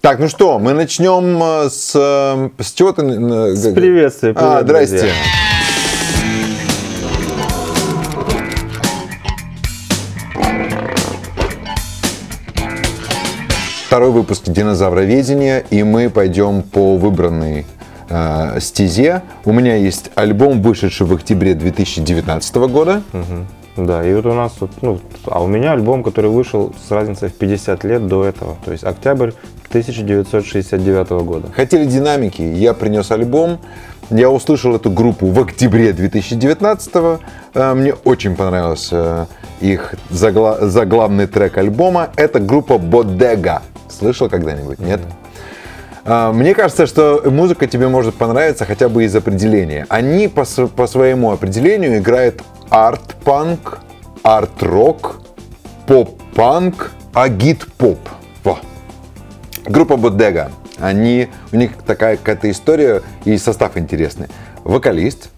Так, ну что, мы начнем э, с... э, С чего ты... С приветствия. А, привет, здрасте. друзья. Второй выпуск динозавроведения, и мы пойдем по выбранной э, стезе. У меня есть альбом, вышедший в октябре 2019 года. Да, и вот у нас тут, ну, а у меня альбом, который вышел с разницей в 50 лет до этого, то есть октябрь 1969 года. Хотели динамики, я принес альбом. Я услышал эту группу в октябре 2019 Э, Мне очень понравился их загла- заглавный трек альбома. Это группа Bodega. Слышал когда-нибудь? Нет? А, Мне кажется, что музыка тебе может понравиться хотя бы из определения. Они по, по своему определению играют арт-панк, арт-рок, поп-панк, агит-поп. Группа Bodega. Они, у них такая какая-то история и состав интересный. Вокалист,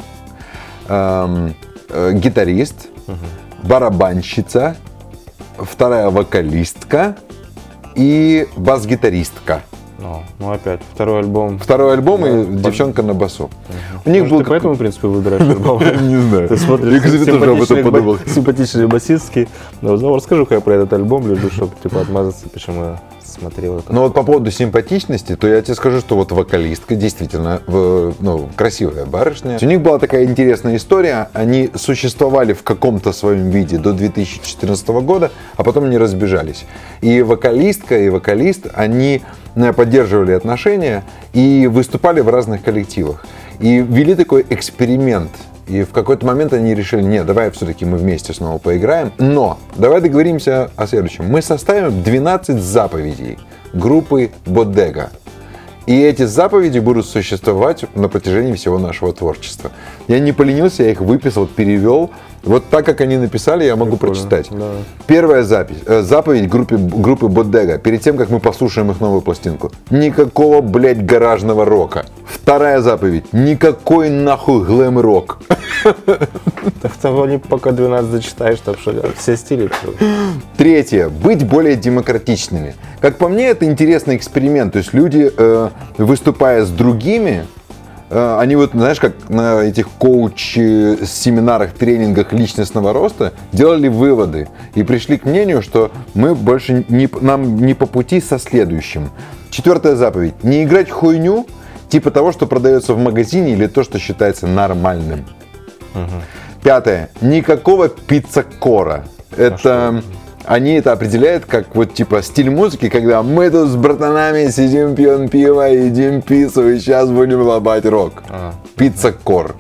эм, э, гитарист, барабанщица, вторая вокалистка и бас-гитаристка. Ну, ну, опять, второй альбом. Второй альбом и под- девчонка на басу. У них Может, был ты по этому принципу выбираешь альбом? Не знаю. Ты смотришь тоже об этом подумал. ба- симпатичный басистский. Ну, ну, расскажу-ка я про этот альбом, люблю, чтобы типа отмазаться, почему я смотрел это. Но вот по поводу симпатичности, то я тебе скажу, что вот вокалистка действительно в- ну, красивая барышня. У них была такая интересная история. Они существовали в каком-то своем виде до 2014 года, а потом они разбежались. И вокалистка, и вокалист, они поддерживали отношения и выступали в разных коллективах. И вели такой эксперимент. И в какой-то момент они решили, нет, давай все-таки мы вместе снова поиграем. Но давай договоримся о следующем. Мы составим 12 заповедей группы Бодега. И эти заповеди будут существовать на протяжении всего нашего творчества. Я не поленился, я их выписал, перевел. Вот так, как они написали, я могу Прикольно, прочитать. да. Первая запись, э, заповедь группе, группы Бодега, перед тем, как мы послушаем их новую пластинку. Никакого, блядь, гаражного рока. Вторая заповедь. Никакой нахуй глэм-рок. Так там они пока 12 зачитаешь, там что, все стили. Третье. Быть более демократичными. Как по мне, это интересный эксперимент. То есть люди, э, выступая с другими, они вот, знаешь, как на этих коуч-семинарах, тренингах личностного роста делали выводы и пришли к мнению, что мы больше не, нам не по пути со следующим. Четвертая заповедь. Не играть хуйню, типа того, что продается в магазине или то, что считается нормальным. Пятое. Никакого пиццакора. Это они это определяют как вот типа стиль музыки, когда мы тут с братанами сидим, пьем пиво, едим пиццу и сейчас будем лобать рок. А. Пиццакор.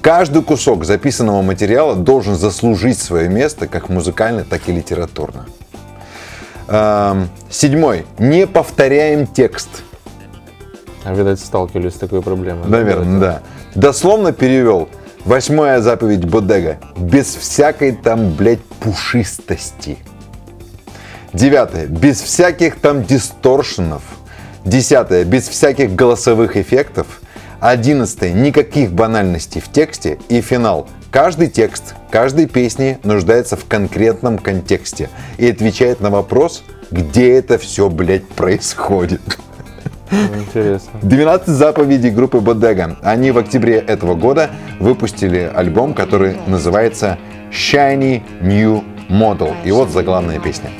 Каждый кусок записанного материала должен заслужить свое место как музыкально, так и литературно. Эм, Седьмой. Не повторяем текст. А, видать, сталкивались с такой проблемой. Наверное, да. Дословно перевел. Восьмая заповедь Бодега. Без всякой там, блядь, пушистости. Девятое. Без всяких там дисторшенов. Десятое. Без всяких голосовых эффектов. Одиннадцатое. Никаких банальностей в тексте. И финал. Каждый текст, каждой песни нуждается в конкретном контексте и отвечает на вопрос, где это все, блядь, происходит. Интересно. 12 заповедей группы Bodega. Они в октябре этого года выпустили альбом, который называется Shiny New Model. И вот заглавная песня.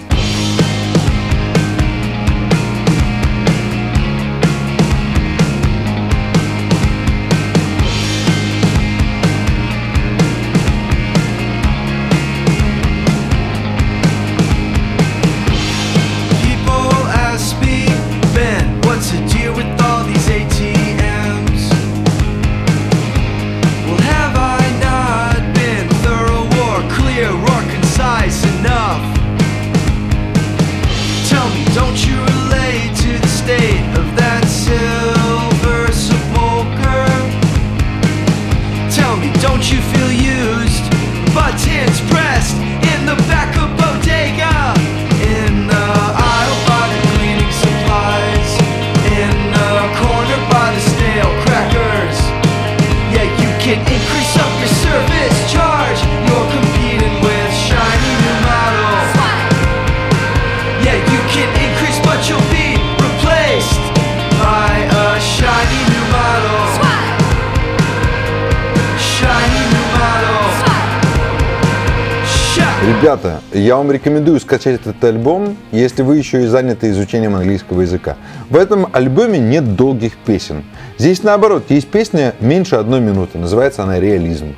Ребята, я вам рекомендую скачать этот альбом, если вы еще и заняты изучением английского языка. В этом альбоме нет долгих песен. Здесь наоборот, есть песня меньше одной минуты, называется она «Реализм».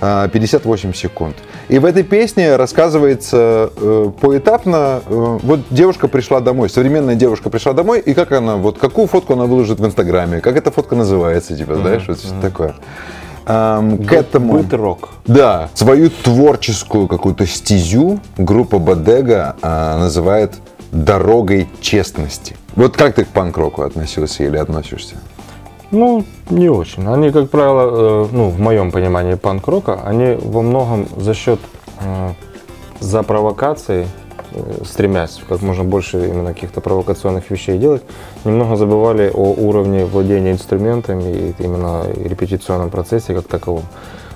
А, 58 секунд. И в этой песне рассказывается э, поэтапно, э, вот девушка пришла домой, современная девушка пришла домой, и как она, вот какую фотку она выложит в Инстаграме, как эта фотка называется, типа, знаешь, вот что такое. Ам, к этому... Rock. Да, свою творческую какую-то стезю группа Бодега а, называет дорогой честности. Вот как ты к панк-року относился или относишься? Ну, не очень. Они, как правило, э, ну, в моем понимании панк-рока, они во многом за счет э, за провокацией, э, стремясь как можно больше именно каких-то провокационных вещей делать, немного забывали о уровне владения инструментами и именно репетиционном процессе как таковом.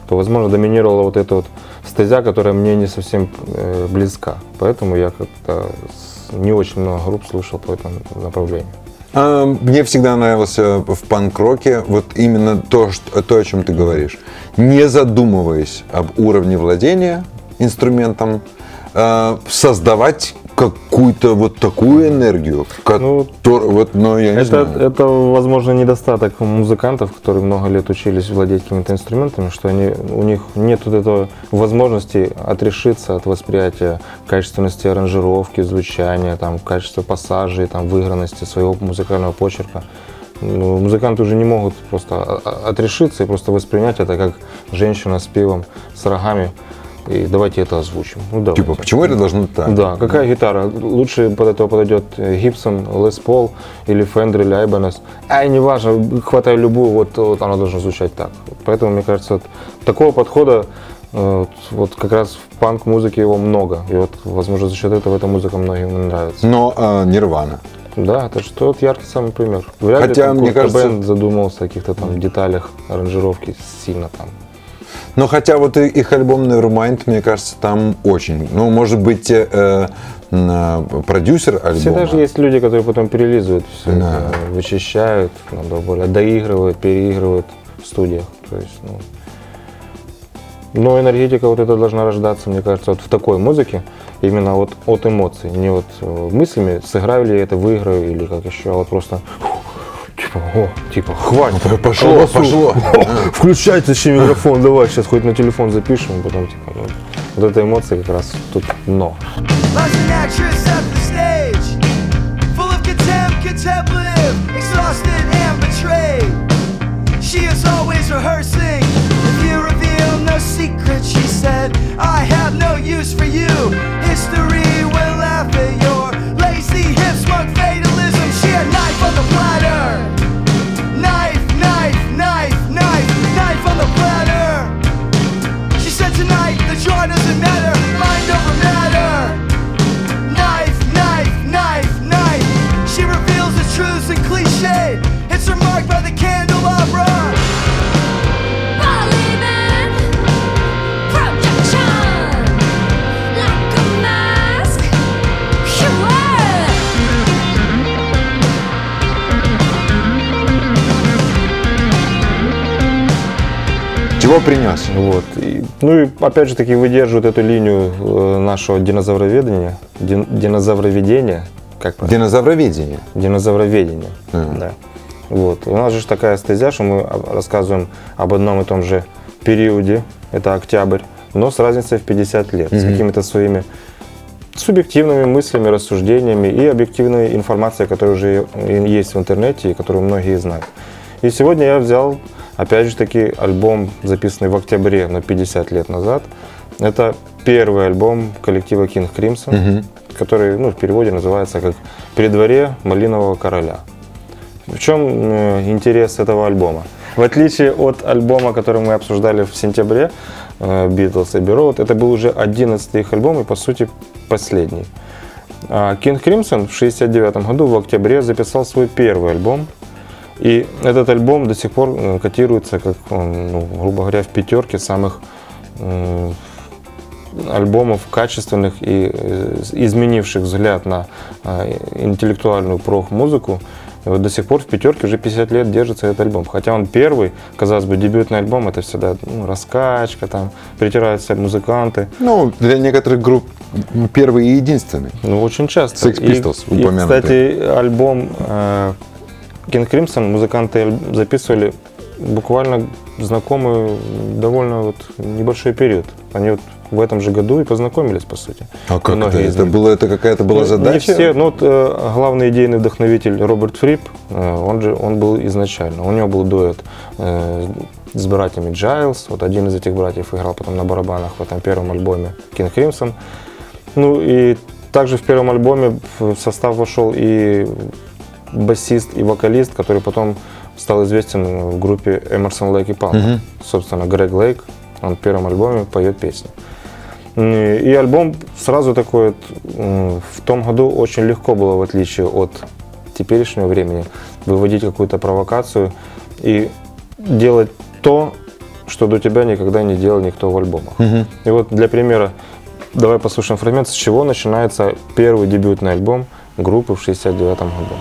То, возможно, доминировала вот эта вот стезя, которая мне не совсем э, близка. Поэтому я как-то не очень много групп слушал по этому направлению. А, Мне всегда нравилось э, в панк-роке вот именно то, что, то, о чем ты говоришь. Не задумываясь об уровне владения инструментом, э, создавать какую-то вот такую энергию, Ну, которую, вот, но я не Это, знаю. это, возможно, недостаток музыкантов, которые много лет учились владеть какими-то инструментами, что они, у них нет вот этого возможности отрешиться от восприятия качественности аранжировки, звучания, там, качества пассажей, там, выигранности своего музыкального почерка. Ну, музыканты уже не могут просто о- о- отрешиться и просто воспринять это как женщина с пивом, с рогами. И давайте это озвучим. Ну, давайте. Типа, почему это должно так? Да, какая гитара? Лучше под этого подойдет э, Gibson, Les Paul или Fender или Ibanez. Ай, не важно, хватай любую, вот, вот она должна звучать так. Поэтому, мне кажется, такого подхода э, вот, вот как раз в панк-музыке его много. И вот, возможно, за счет этого эта музыка многим нравится. Но а, Нирвана. Да, это что вот яркий самый пример. Вряд ли Хотя, там мне кажется- Кобейн задумался о каких-то там деталях аранжировки сильно там. Но хотя вот их альбом Nevermind, мне кажется, там очень. Ну, может быть, э, э, продюсер альбома. Всегда же есть люди, которые потом перелизывают все Да. это, вычищают, надо более доигрывают, переигрывают в студиях. То есть, ну. Но энергетика вот эта должна рождаться, мне кажется, вот в такой музыке, именно вот от эмоций, не вот э, мыслями, сыграю ли я это, выиграю или как еще, а вот просто типа, о, типа, хватит, Пошло, колбасу. пошло. О, Включай тащи микрофон, давай, сейчас хоть на телефон запишем, потом типа, ну, вот этой эмоции как раз тут. She is always rehearsing. If you reveal no secret, she said, I have no use for you. History the best. Чего принес? Вот. И, ну и опять же таки выдерживают эту линию э, нашего динозавроведения, дин- динозавроведения, как правильно? Динозавроведение. Динозавроведения. Ага. Да. Вот. У нас же такая стезя, что мы рассказываем об одном и том же периоде, это октябрь, но с разницей в 50 лет, с какими-то своими субъективными мыслями, рассуждениями и объективной информацией, которая уже есть в интернете и которую многие знают. И сегодня я взял, опять же таки, альбом, записанный в октябре, но 50 лет назад. Это первый альбом коллектива King Crimson, который ну, в переводе называется как «При дворе малинового короля». В чем э, интерес этого альбома? В отличие от альбома, который мы обсуждали в сентябре, э, Beatles Abbey Road, это был уже 11 их альбом и, по сути, последний. А King Crimson в 69 году в октябре записал свой первый альбом. И этот альбом до сих пор э, котируется, как, ну, грубо говоря, в пятерке самых э, альбомов качественных и э, изменивших взгляд на э, интеллектуальную прох-музыку И вот до сих пор в пятерке уже 50 лет держится этот альбом. Хотя он первый, казалось бы, дебютный альбом, это всегда ну, раскачка, там, притираются музыканты. Ну, для некоторых групп первый и единственный. Ну, очень часто. Sex Pistols и, и, упомянутые. кстати, альбом э, King Crimson музыканты записывали буквально знакомые довольно вот небольшой период. Они вот в этом же году и познакомились, по сути. А как Многие это? Это, было, это какая-то была Ну, задача? Не все, ну вот э, главный идейный вдохновитель Роберт Фрип, э, он же он был изначально. У него был дуэт э, с братьями Джайлз. Вот один из этих братьев играл потом на барабанах в этом первом альбоме King Crimson. Ну и также в первом альбоме в состав вошел и басист, и вокалист, который потом стал известен в группе Эмерсон Лейк и Палм. Собственно, Грег Лейк, он в первом альбоме поет песни. И альбом сразу такой, в том году очень легко было, в отличие от теперешнего времени, выводить какую-то провокацию и делать то, что до тебя никогда не делал никто в альбомах. И вот для примера, давай послушаем фрагмент, с чего начинается первый дебютный альбом группы в 69 году.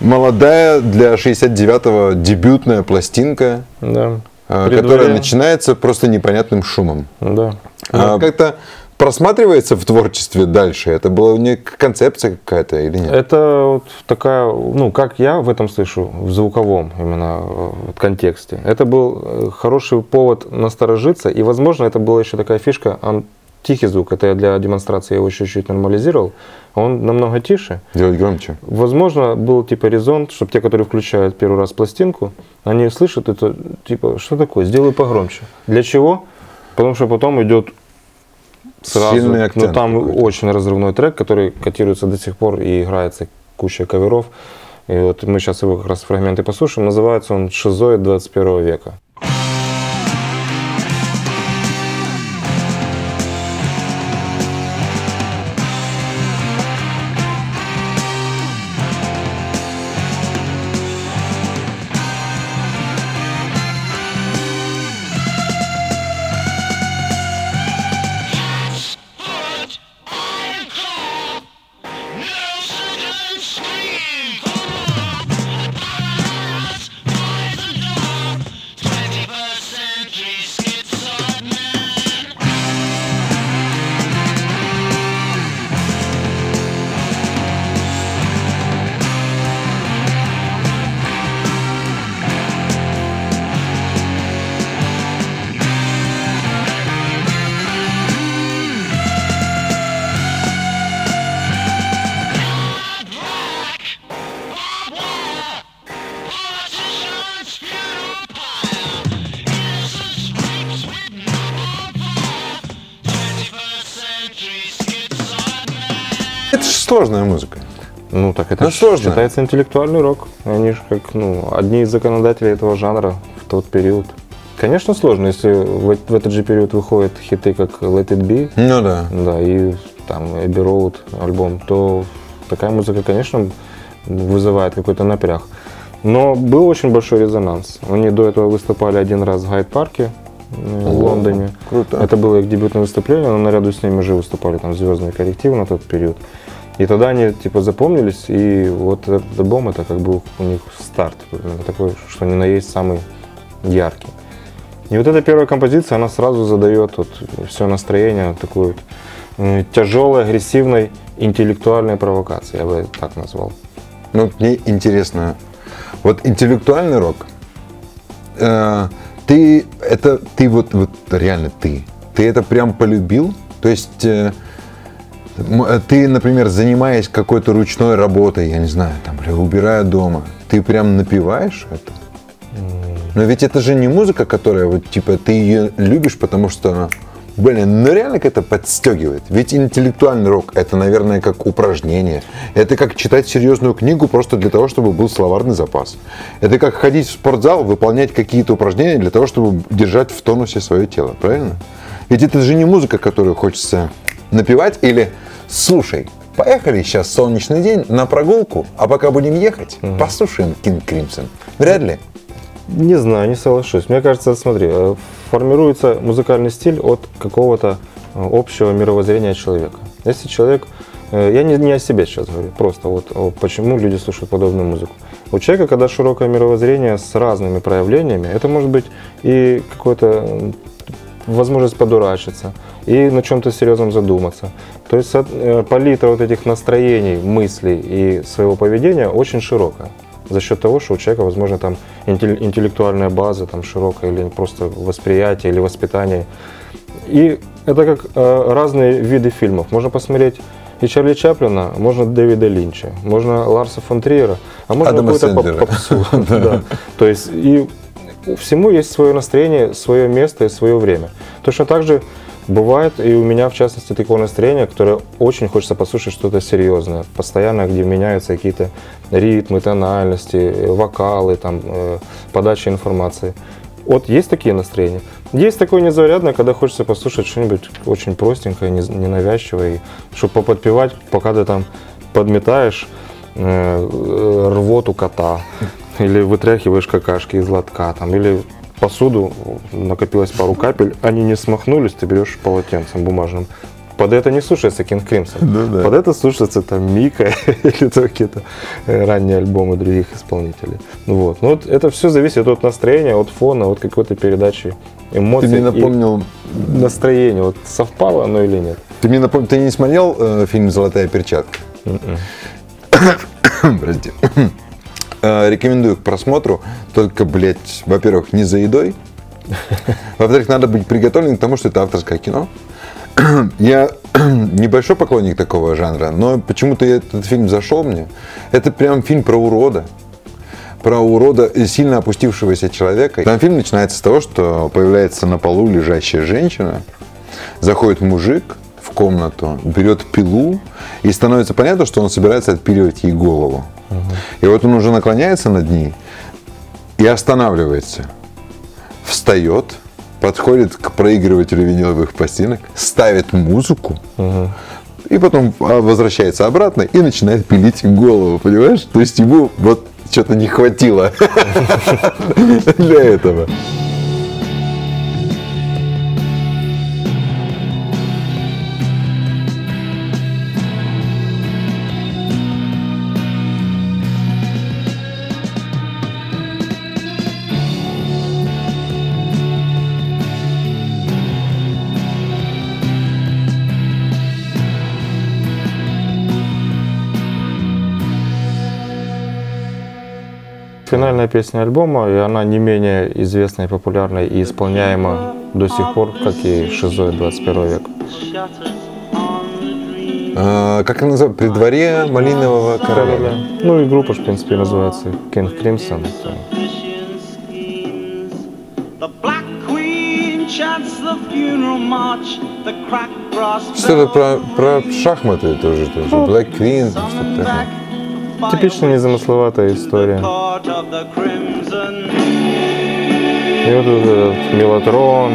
Молодая для 69-го дебютная пластинка, Да. а, Предваря- которая начинается просто непонятным шумом. Да. А Как-то просматривается в творчестве дальше? Это была не концепция какая-то или нет? Это вот такая, ну, как я в этом слышу, в звуковом именно э, вот контексте. Это был э, хороший повод насторожиться, и, возможно, это была еще такая фишка, он тихий звук, это я для демонстрации его чуть-чуть нормализировал, он намного тише. Делать громче. Возможно, был типа резон, чтобы те, которые включают первый раз пластинку, они слышат это, типа, что такое, сделай погромче. Для чего? Потому что потом идет сразу, Сильный ну акцент там какой-то. очень разрывной трек, который котируется до сих пор и играется куча каверов. И вот мы сейчас его как раз фрагменты послушаем. Называется он «Шизоид 21 века». Сложная музыка. Ну, так это Ну, сложно. считается интеллектуальный рок. Они же как, ну, одни из законодателей этого жанра в тот период. Конечно, сложно, если в, в этот же период выходят хиты, как Let It Be, Ну да. да, и там Abbey Road альбом, то такая музыка, конечно, вызывает какой-то напряг. Но был очень большой резонанс. Они до этого выступали один раз в Гайд-парке э, в Лондоне. круто. Это было их дебютное выступление, но наряду с ними уже выступали там звездные коллективы на тот период. И тогда они типа запомнились, и вот этот альбом это как бы у них старт, именно такой, что ни на есть самый яркий. И вот эта первая композиция, она сразу задает вот все настроение такой вот м, тяжелой, агрессивной, интеллектуальной провокации, я бы так назвал. Ну, мне интересно, вот интеллектуальный рок, э, ты это, ты вот, вот реально ты, ты это прям полюбил? То есть э, э, ты, например, занимаясь какой-то ручной работой, я не знаю, там, убирая дома, ты прям напиваешь это? Но ведь это же не музыка, которая вот типа ты ее любишь, потому что, блин, ну реально как-то подстегивает. Ведь интеллектуальный рок это, наверное, как упражнение. Это как читать серьезную книгу просто для того, чтобы был словарный запас. Это как ходить в спортзал, выполнять какие-то упражнения для того, чтобы держать в тонусе свое тело, правильно? Ведь это же не музыка, которую хочется напевать или слушай, поехали сейчас солнечный день на прогулку, а пока будем ехать, послушаем King Crimson. Вряд ли. Не знаю, не соглашусь. Мне кажется, смотри, э, формируется музыкальный стиль от какого-то э, общего мировоззрения человека. Если человек, э, я не, не о себе сейчас говорю, просто вот почему люди слушают подобную музыку. У человека, когда широкое мировоззрение с разными проявлениями, это может быть и какое-то возможность подурачиться, и на чем-то серьезном задуматься. То есть э, палитра вот этих настроений, мыслей и своего поведения очень широкая. За счет того, что у человека, возможно, там интеллектуальная база там широкая, или просто восприятие, или воспитание. И это как э, разные виды фильмов. Можно посмотреть и Чарли Чаплина, можно Дэвида Линча, можно Ларса фон Триера, а можно какую-то Сэндлера. попсу. То есть и всему есть свое настроение, свое место и свое время. Точно так же бывает и у меня, в частности, такое настроение, которое очень хочется послушать что-то серьезное, постоянно, где меняются какие-то ритмы, тональности, э, вокалы, там, э, подача информации. Вот есть такие настроения. Есть такое незаурядное, когда хочется послушать что-нибудь очень простенькое, не- ненавязчивое, и чтобы поподпевать, пока ты там подметаешь э, э, рвоту кота, или вытряхиваешь какашки из лотка, там, или посуду, накопилось пару капель, они не смахнулись, ты берешь полотенцем бумажным. Под это не слушается Кинг Кримсон. Да-да. Под это слушается там Мика или то какие-то э, ранние альбомы других исполнителей. Ну Вот. Но вот это все зависит от настроения, от фона, от какой-то передачи Ты эмоций. мне и напомнил, настроение. Вот совпало оно или нет. ты мне напомнил, ты не смотрел э, фильм «Золотая перчатка»? Прости. Э, Рекомендую к просмотру, только, блядь, во-первых, не за едой. Во-вторых, надо быть приготовленным к тому, что это авторское кино. Я небольшой поклонник такого жанра, но почему-то этот фильм зашел мне. Это прям фильм про урода. Про урода и сильно опустившегося человека. Там фильм начинается с того, что появляется на полу лежащая женщина, заходит мужик в комнату, берет пилу, и становится понятно, что он собирается отпиливать ей голову. И вот он уже наклоняется над ней и останавливается. Встает, подходит к проигрывателю виниловых пластинок, ставит музыку, и потом а, возвращается обратно и начинает пилить голову, понимаешь? То есть ему вот что-то не хватило для этого. Финальная песня альбома, и она не менее известна и популярна и исполняема до сих пор, как и Шизоид 21 век. А, как она называется? При дворе малинового короля. Ну и группа, в принципе, называется King Crimson. Что-то про, про шахматы тоже, тоже. Black Queen, что-то такое. Типично незамысловатая история. И вот этот мелатрон,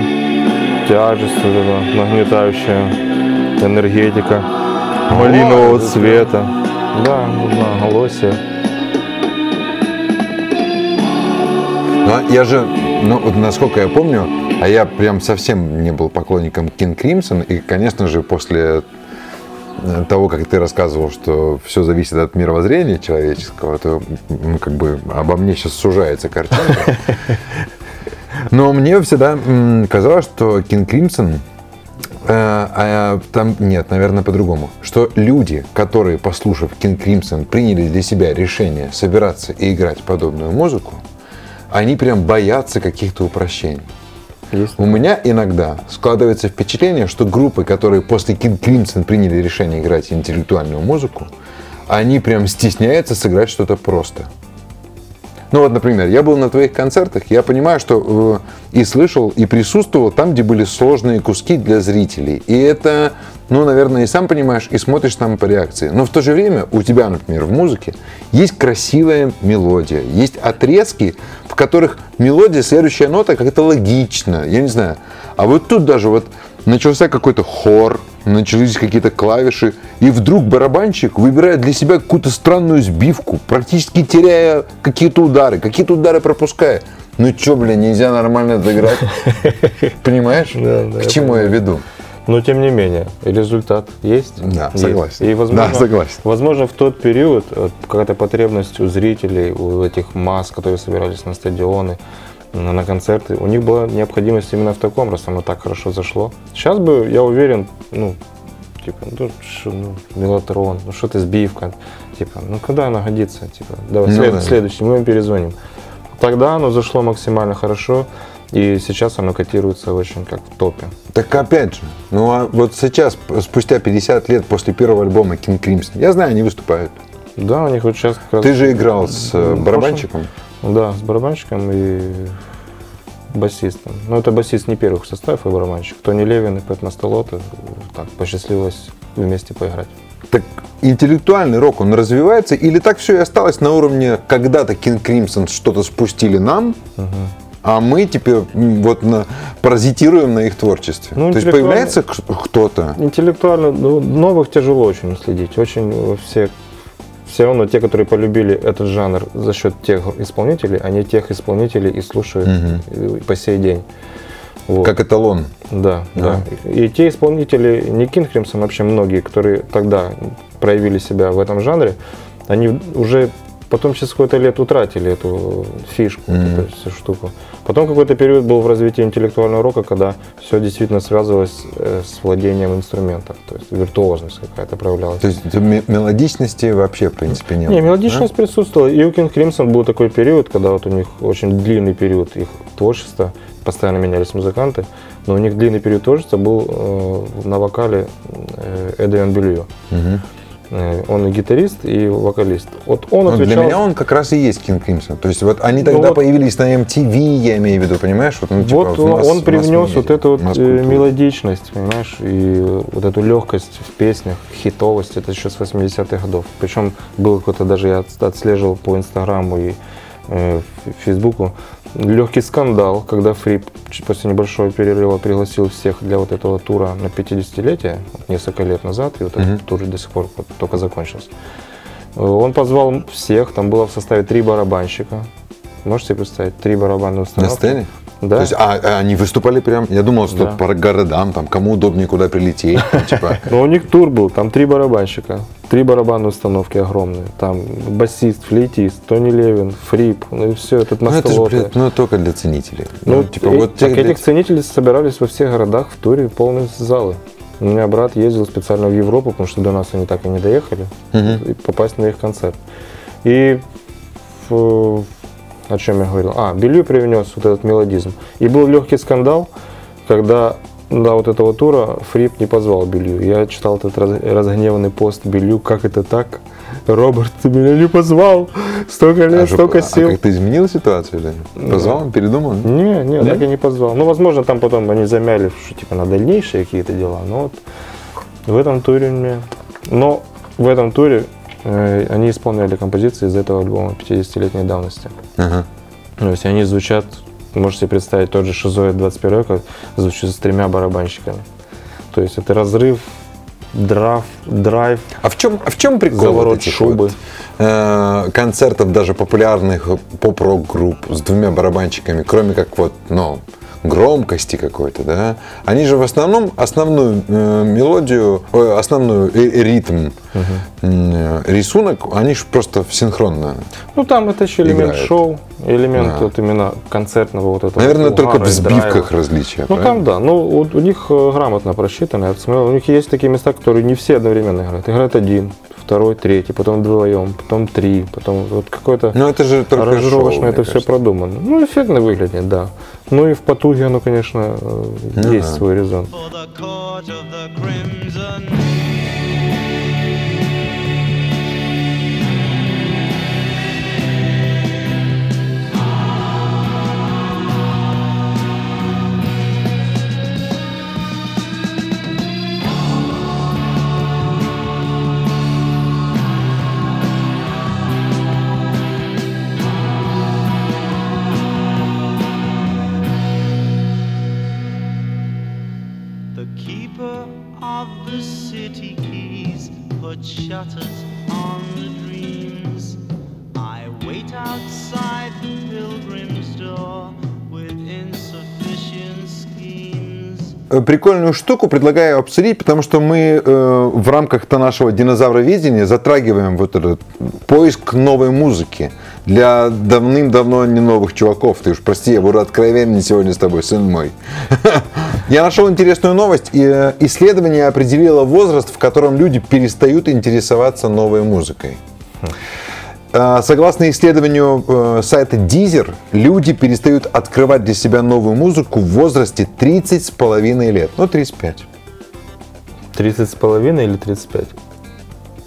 тяжесть вот эта нагнетающая энергетика малинового цвета. Да, голосие. Ну, а я же, ну, вот насколько я помню, а я прям совсем не был поклонником King Crimson, и, конечно же, после того, как ты рассказывал, что все зависит от мировоззрения человеческого, то ну, как бы обо мне сейчас сужается картинка. Но мне всегда казалось, что King Crimson э, а там нет, наверное, по-другому. Что люди, которые, послушав King Crimson, приняли для себя решение собираться и играть подобную музыку, они прям боятся каких-то упрощений. Есть. У меня иногда складывается впечатление, что группы, которые после King Crimson приняли решение играть интеллектуальную музыку, они прям стесняются сыграть что-то просто. Ну вот, например, я был на твоих концертах, я понимаю, что э, и слышал, и присутствовал там, где были сложные куски для зрителей. И это, ну, наверное, и сам понимаешь, и смотришь там по реакции. Но в то же время у тебя, например, в музыке есть красивая мелодия, есть отрезки, в которых мелодия, следующая нота как-то логично, я не знаю. А вот тут даже вот начался какой-то хор, начались какие-то клавиши, и вдруг барабанщик выбирает для себя какую-то странную сбивку, практически теряя какие-то удары, какие-то удары пропуская. Ну чё, блин, нельзя нормально отыграть? Понимаешь? К чему я веду? Но тем не менее, результат есть. Да, Есть. согласен. И возможно, Да, согласен. возможно, в тот период вот, какая-то потребность у зрителей, у этих масс, которые собирались на стадионы, на концерты, у них была необходимость именно в таком, раз оно так хорошо зашло. Сейчас бы, я уверен, ну, типа, ну, что, ну, мелатрон, ну, что ты сбивка, типа, ну, когда она годится, типа, давай, Ну след- да. следующий, мы им перезвоним. Тогда оно зашло максимально хорошо, и сейчас оно котируется очень как в топе. Так опять же, ну а вот сейчас, спустя 50 лет после первого альбома King Crimson, я знаю, они выступают. Да, у них вот сейчас как раз... Ты же играл с э, Ну, барабанщиком. Да, с барабанщиком и басистом. Но это басист не первых составов, а барабанщик. Тони Левин и Пэт Настолота. Так, посчастливилось вместе поиграть. Так интеллектуальный рок, он развивается или так все и осталось на уровне, когда-то King Crimson что-то спустили нам, а мы теперь вот на, паразитируем на их творчестве. Ну, То есть появляется кто-то, Интеллектуально, ну, новых тяжело очень следить. Очень все, все равно те, которые полюбили этот жанр за счет тех исполнителей, они тех исполнителей и слушают э, по сей день. Вот. как эталон. Да, Да. да. И те исполнители, не King Crimson, вообще многие, которые тогда проявили себя в этом жанре, они уже потом через какое-то лет утратили эту фишку, вот эту всю штуку. Потом какой-то период был в развитии интеллектуального рока, когда все действительно связывалось э, с владением инструментов, то есть виртуозность какая-то проявлялась. То есть мелодичности вообще, в принципе, не было. Не, мелодичность присутствовала. И у King Crimson был такой период, когда вот у них очень длинный период их творчества, постоянно менялись музыканты, но у них длинный период творчества был э, на вокале э, Эдриан Белью. Мгм. Э, он и гитарист, и вокалист. Вот он Ну, отвечал... Для меня он как раз и есть King Crimson. То есть вот они тогда Ну вот- появились на MTV, я имею в виду, понимаешь? Вот, ну, типа, Вот в он, привнес вот эту вот э, мелодичность, понимаешь, и вот эту легкость в песнях, хитовость, это еще с 80-х годов. Причем был какой-то, даже я от- отслеживал по Инстаграму и э, Фейсбуку, легкий скандал, когда чуть после небольшого перерыва пригласил всех для вот этого тура на 50-летие, вот несколько лет назад, и вот этот тур до сих пор вот только закончился. Э, Он позвал всех, там было в составе три барабанщика. Можете себе представить, три барабанные На установки. сцене? Да. То есть, а, а они выступали прям, я думал, что Да. по городам, там, кому удобнее, куда прилететь, типа. Но у них тур был, там три барабанщика, три барабанные установки огромные. Там басист, флейтист, Тони Левин, Фрип, ну и все, этот Ну, мастолоты. блядь, ну, только для ценителей. Ну, Ну, типа, и- вот так этих ценителей собирались во всех городах в туре полные залы. У меня брат ездил специально в Европу, потому что до нас они так и не доехали, и попасть на их концерт. И в- о чем я говорил? А, Белью привнес вот этот мелодизм. И был легкий скандал, когда до вот этого тура Фрип не позвал Белью. Я читал этот раз- разгневанный пост Белью, как это так? Роберт, ты меня не позвал! Столько лет, а, столько а сил. как ты изменил ситуацию или нет? Позвал, передумал? Не, не, так и не позвал. Ну, возможно, там потом они замяли, что типа на дальнейшие какие-то дела. Но вот в этом туре мне... Но в этом туре э, они исполняли композиции из этого альбома 50-летней давности. Ага. То есть они звучат, можете себе представить, тот же Шизоид 21 века звучит с тремя барабанщиками. То есть это разрыв, драйв, драйв, А в чем, а в чем прикол вот этих шубы. вот, э, концертов даже популярных поп-рок групп с двумя барабанщиками, кроме как вот, ну, громкости какой-то, да? Они же в основном основную э, мелодию, ой, основную э, ритм, э, рисунок, они же просто в синхронно. Ну, там это еще элемент Играет. шоу, элемент Да. вот именно концертного вот этого. Наверное, только угара в и драйва. сбивках различия. Ну, правильно? там, да. Ну, вот у них э, грамотно просчитано. Я посмотрел, у них есть такие места, которые не все одновременно играют. Играет один, второй, третий, потом вдвоем, потом три, потом вот какой-то Ну, это же только шоу, это все кажется. продумано. Ну, эффектно выглядит, да. Ну и в потуге оно, конечно, э, Ну есть да. свой резон. Прикольную штуку предлагаю обсудить, потому что мы э, в рамках-то нашего динозавроведения затрагиваем вот этот поиск новой музыки для давным-давно не новых чуваков. Ты уж прости, я буду откровенен сегодня с тобой, сын мой. Я нашел интересную новость. и, э, Исследование определило возраст, в котором люди перестают интересоваться новой музыкой. Э, Согласно исследованию э, сайта Deezer, люди перестают открывать для себя новую музыку в возрасте 30 с половиной лет. Ну, 35. 30 с половиной или 35?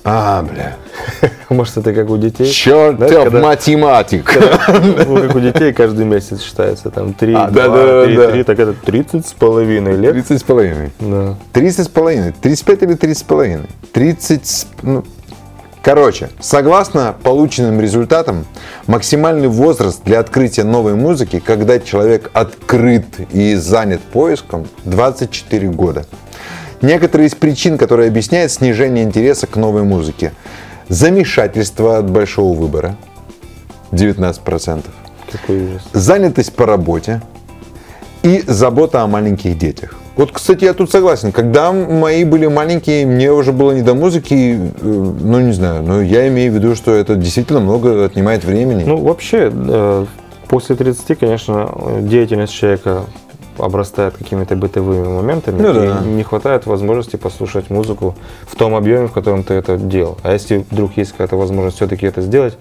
А, бля. Может, это как у детей? Черт, Знаешь, когда- математик. Ну, как у детей каждый месяц считается, там 3, А, 2, да, да, 3, да. 3, так это 30 с половиной лет. 30 с половиной. Да. 30 с половиной. 35 или 30 с половиной? 30 с... ну, Короче, согласно полученным результатам, максимальный возраст для открытия новой музыки, когда человек открыт и занят поиском, 24 года. Некоторые из причин, которые объясняют снижение интереса к новой музыке. Замешательство от большого выбора, 19%. Какой ужас. занятость по работе и забота о маленьких детях. Вот, кстати, я тут согласен. Когда мои были маленькие, мне уже было не до музыки, э, ну, не знаю, но я имею в виду, что это действительно много отнимает времени. Ну, вообще, э, после 30, конечно, деятельность человека обрастает какими-то бытовыми моментами, Ну и да. не хватает возможности послушать музыку в том объеме, в котором ты это делал. А если вдруг есть какая-то возможность все-таки это сделать,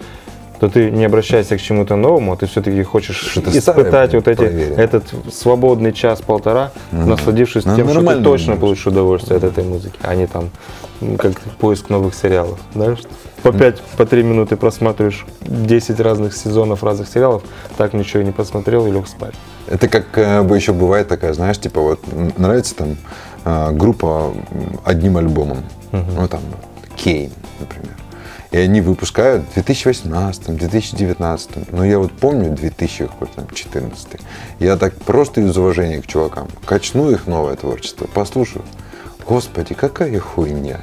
то ты не обращайся к чему-то новому, а ты все-таки хочешь Что-то испытать вот эти, этот свободный час-полтора, насладившись Ну, тем, что ты точно конечно. получишь удовольствие от этой музыки, а не там как поиск новых сериалов. Да? что По 5, по 3 минуты просматриваешь 10 разных сезонов разных сериалов, так ничего и не посмотрел и лег спать. Это как э, бы еще бывает такая, знаешь, типа вот нравится там э, группа одним альбомом, ну там Кейн, например. И они выпускают в 2018, 2019, но я вот помню 2014. Я так просто из уважения к чувакам качну их новое творчество, послушаю. Господи, какая хуйня.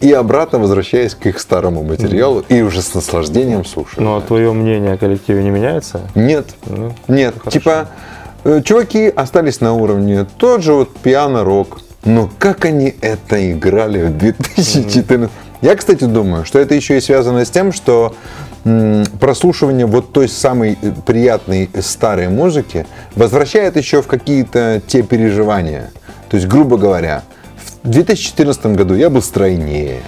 И обратно возвращаясь к их старому материалу и уже с наслаждением слушаю. Ну а твое мнение о коллективе не меняется? Нет, Ну, нет. хорошо. Типа, э, чуваки остались на уровне тот же вот пиано-рок. Но как они это играли в 2014? Я, кстати, думаю, что это еще и связано с тем, что прослушивание вот той самой э, приятной э, старой музыки возвращает еще в какие-то те переживания. То есть, грубо говоря, в 2014 году я был стройнее,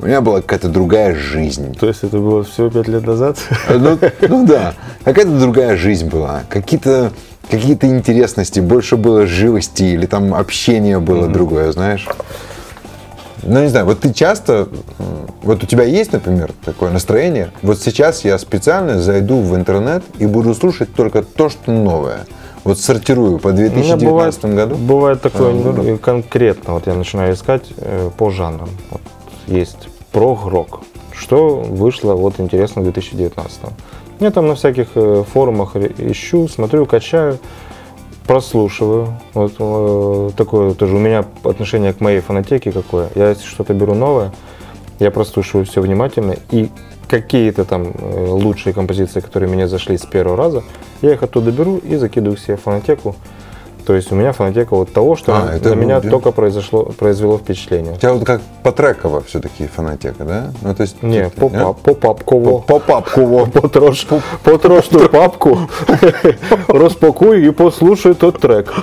у меня была какая-то другая жизнь. То есть это было всего 5 лет назад? Ну, ну да, какая-то другая жизнь была, какие-то какие-то интересности, больше было живости или там общение было другое, знаешь. Ну, не знаю, вот ты часто, вот у тебя есть, например, такое настроение, вот сейчас я специально зайду в интернет и буду слушать только то, что новое. Вот сортирую по У меня 2019 бывает, году. бывает такое А, конкретно. Вот я начинаю искать э, по жанрам. Вот есть прог-рок. Что вышло вот интересно в 2019. Я там на всяких э, форумах ищу, смотрю, качаю, прослушиваю. Вот э, такое тоже у меня отношение к моей фонотеке какое. Я если что-то беру новое, я прослушиваю все внимательно и какие-то там э, лучшие композиции, которые мне зашли с первого раза, я их оттуда беру и закидываю себе в фонотеку. То есть у меня фонотека вот того, что А, на, на меня да. только произошло, произвело впечатление. У тебя вот как потреково все-таки фонотека, да? Ну, то есть, Не, типа, по, по папково. По папково. Потрош, потрош ту папку, розпакуй і послухай тот трек.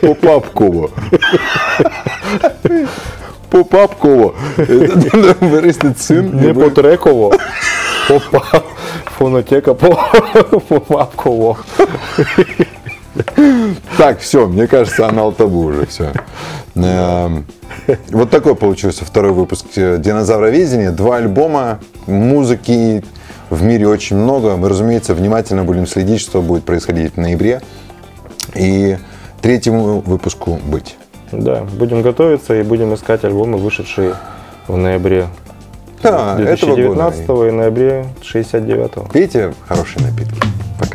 По папково. По папково. Виростить син. Не по треково, по фонотека по, по папково. Так, все, мне кажется, анал табу уже, все. Вот такой получился второй выпуск э, Динозавроведения. Два альбома, музыки в мире очень много. Мы, разумеется, внимательно будем следить, что будет происходить в ноябре. И третьему выпуску быть. Да, будем готовиться и будем искать альбомы, вышедшие в ноябре Да, этого года. 2019 и ноябре 69 Пейте хорошие напитки. Пока.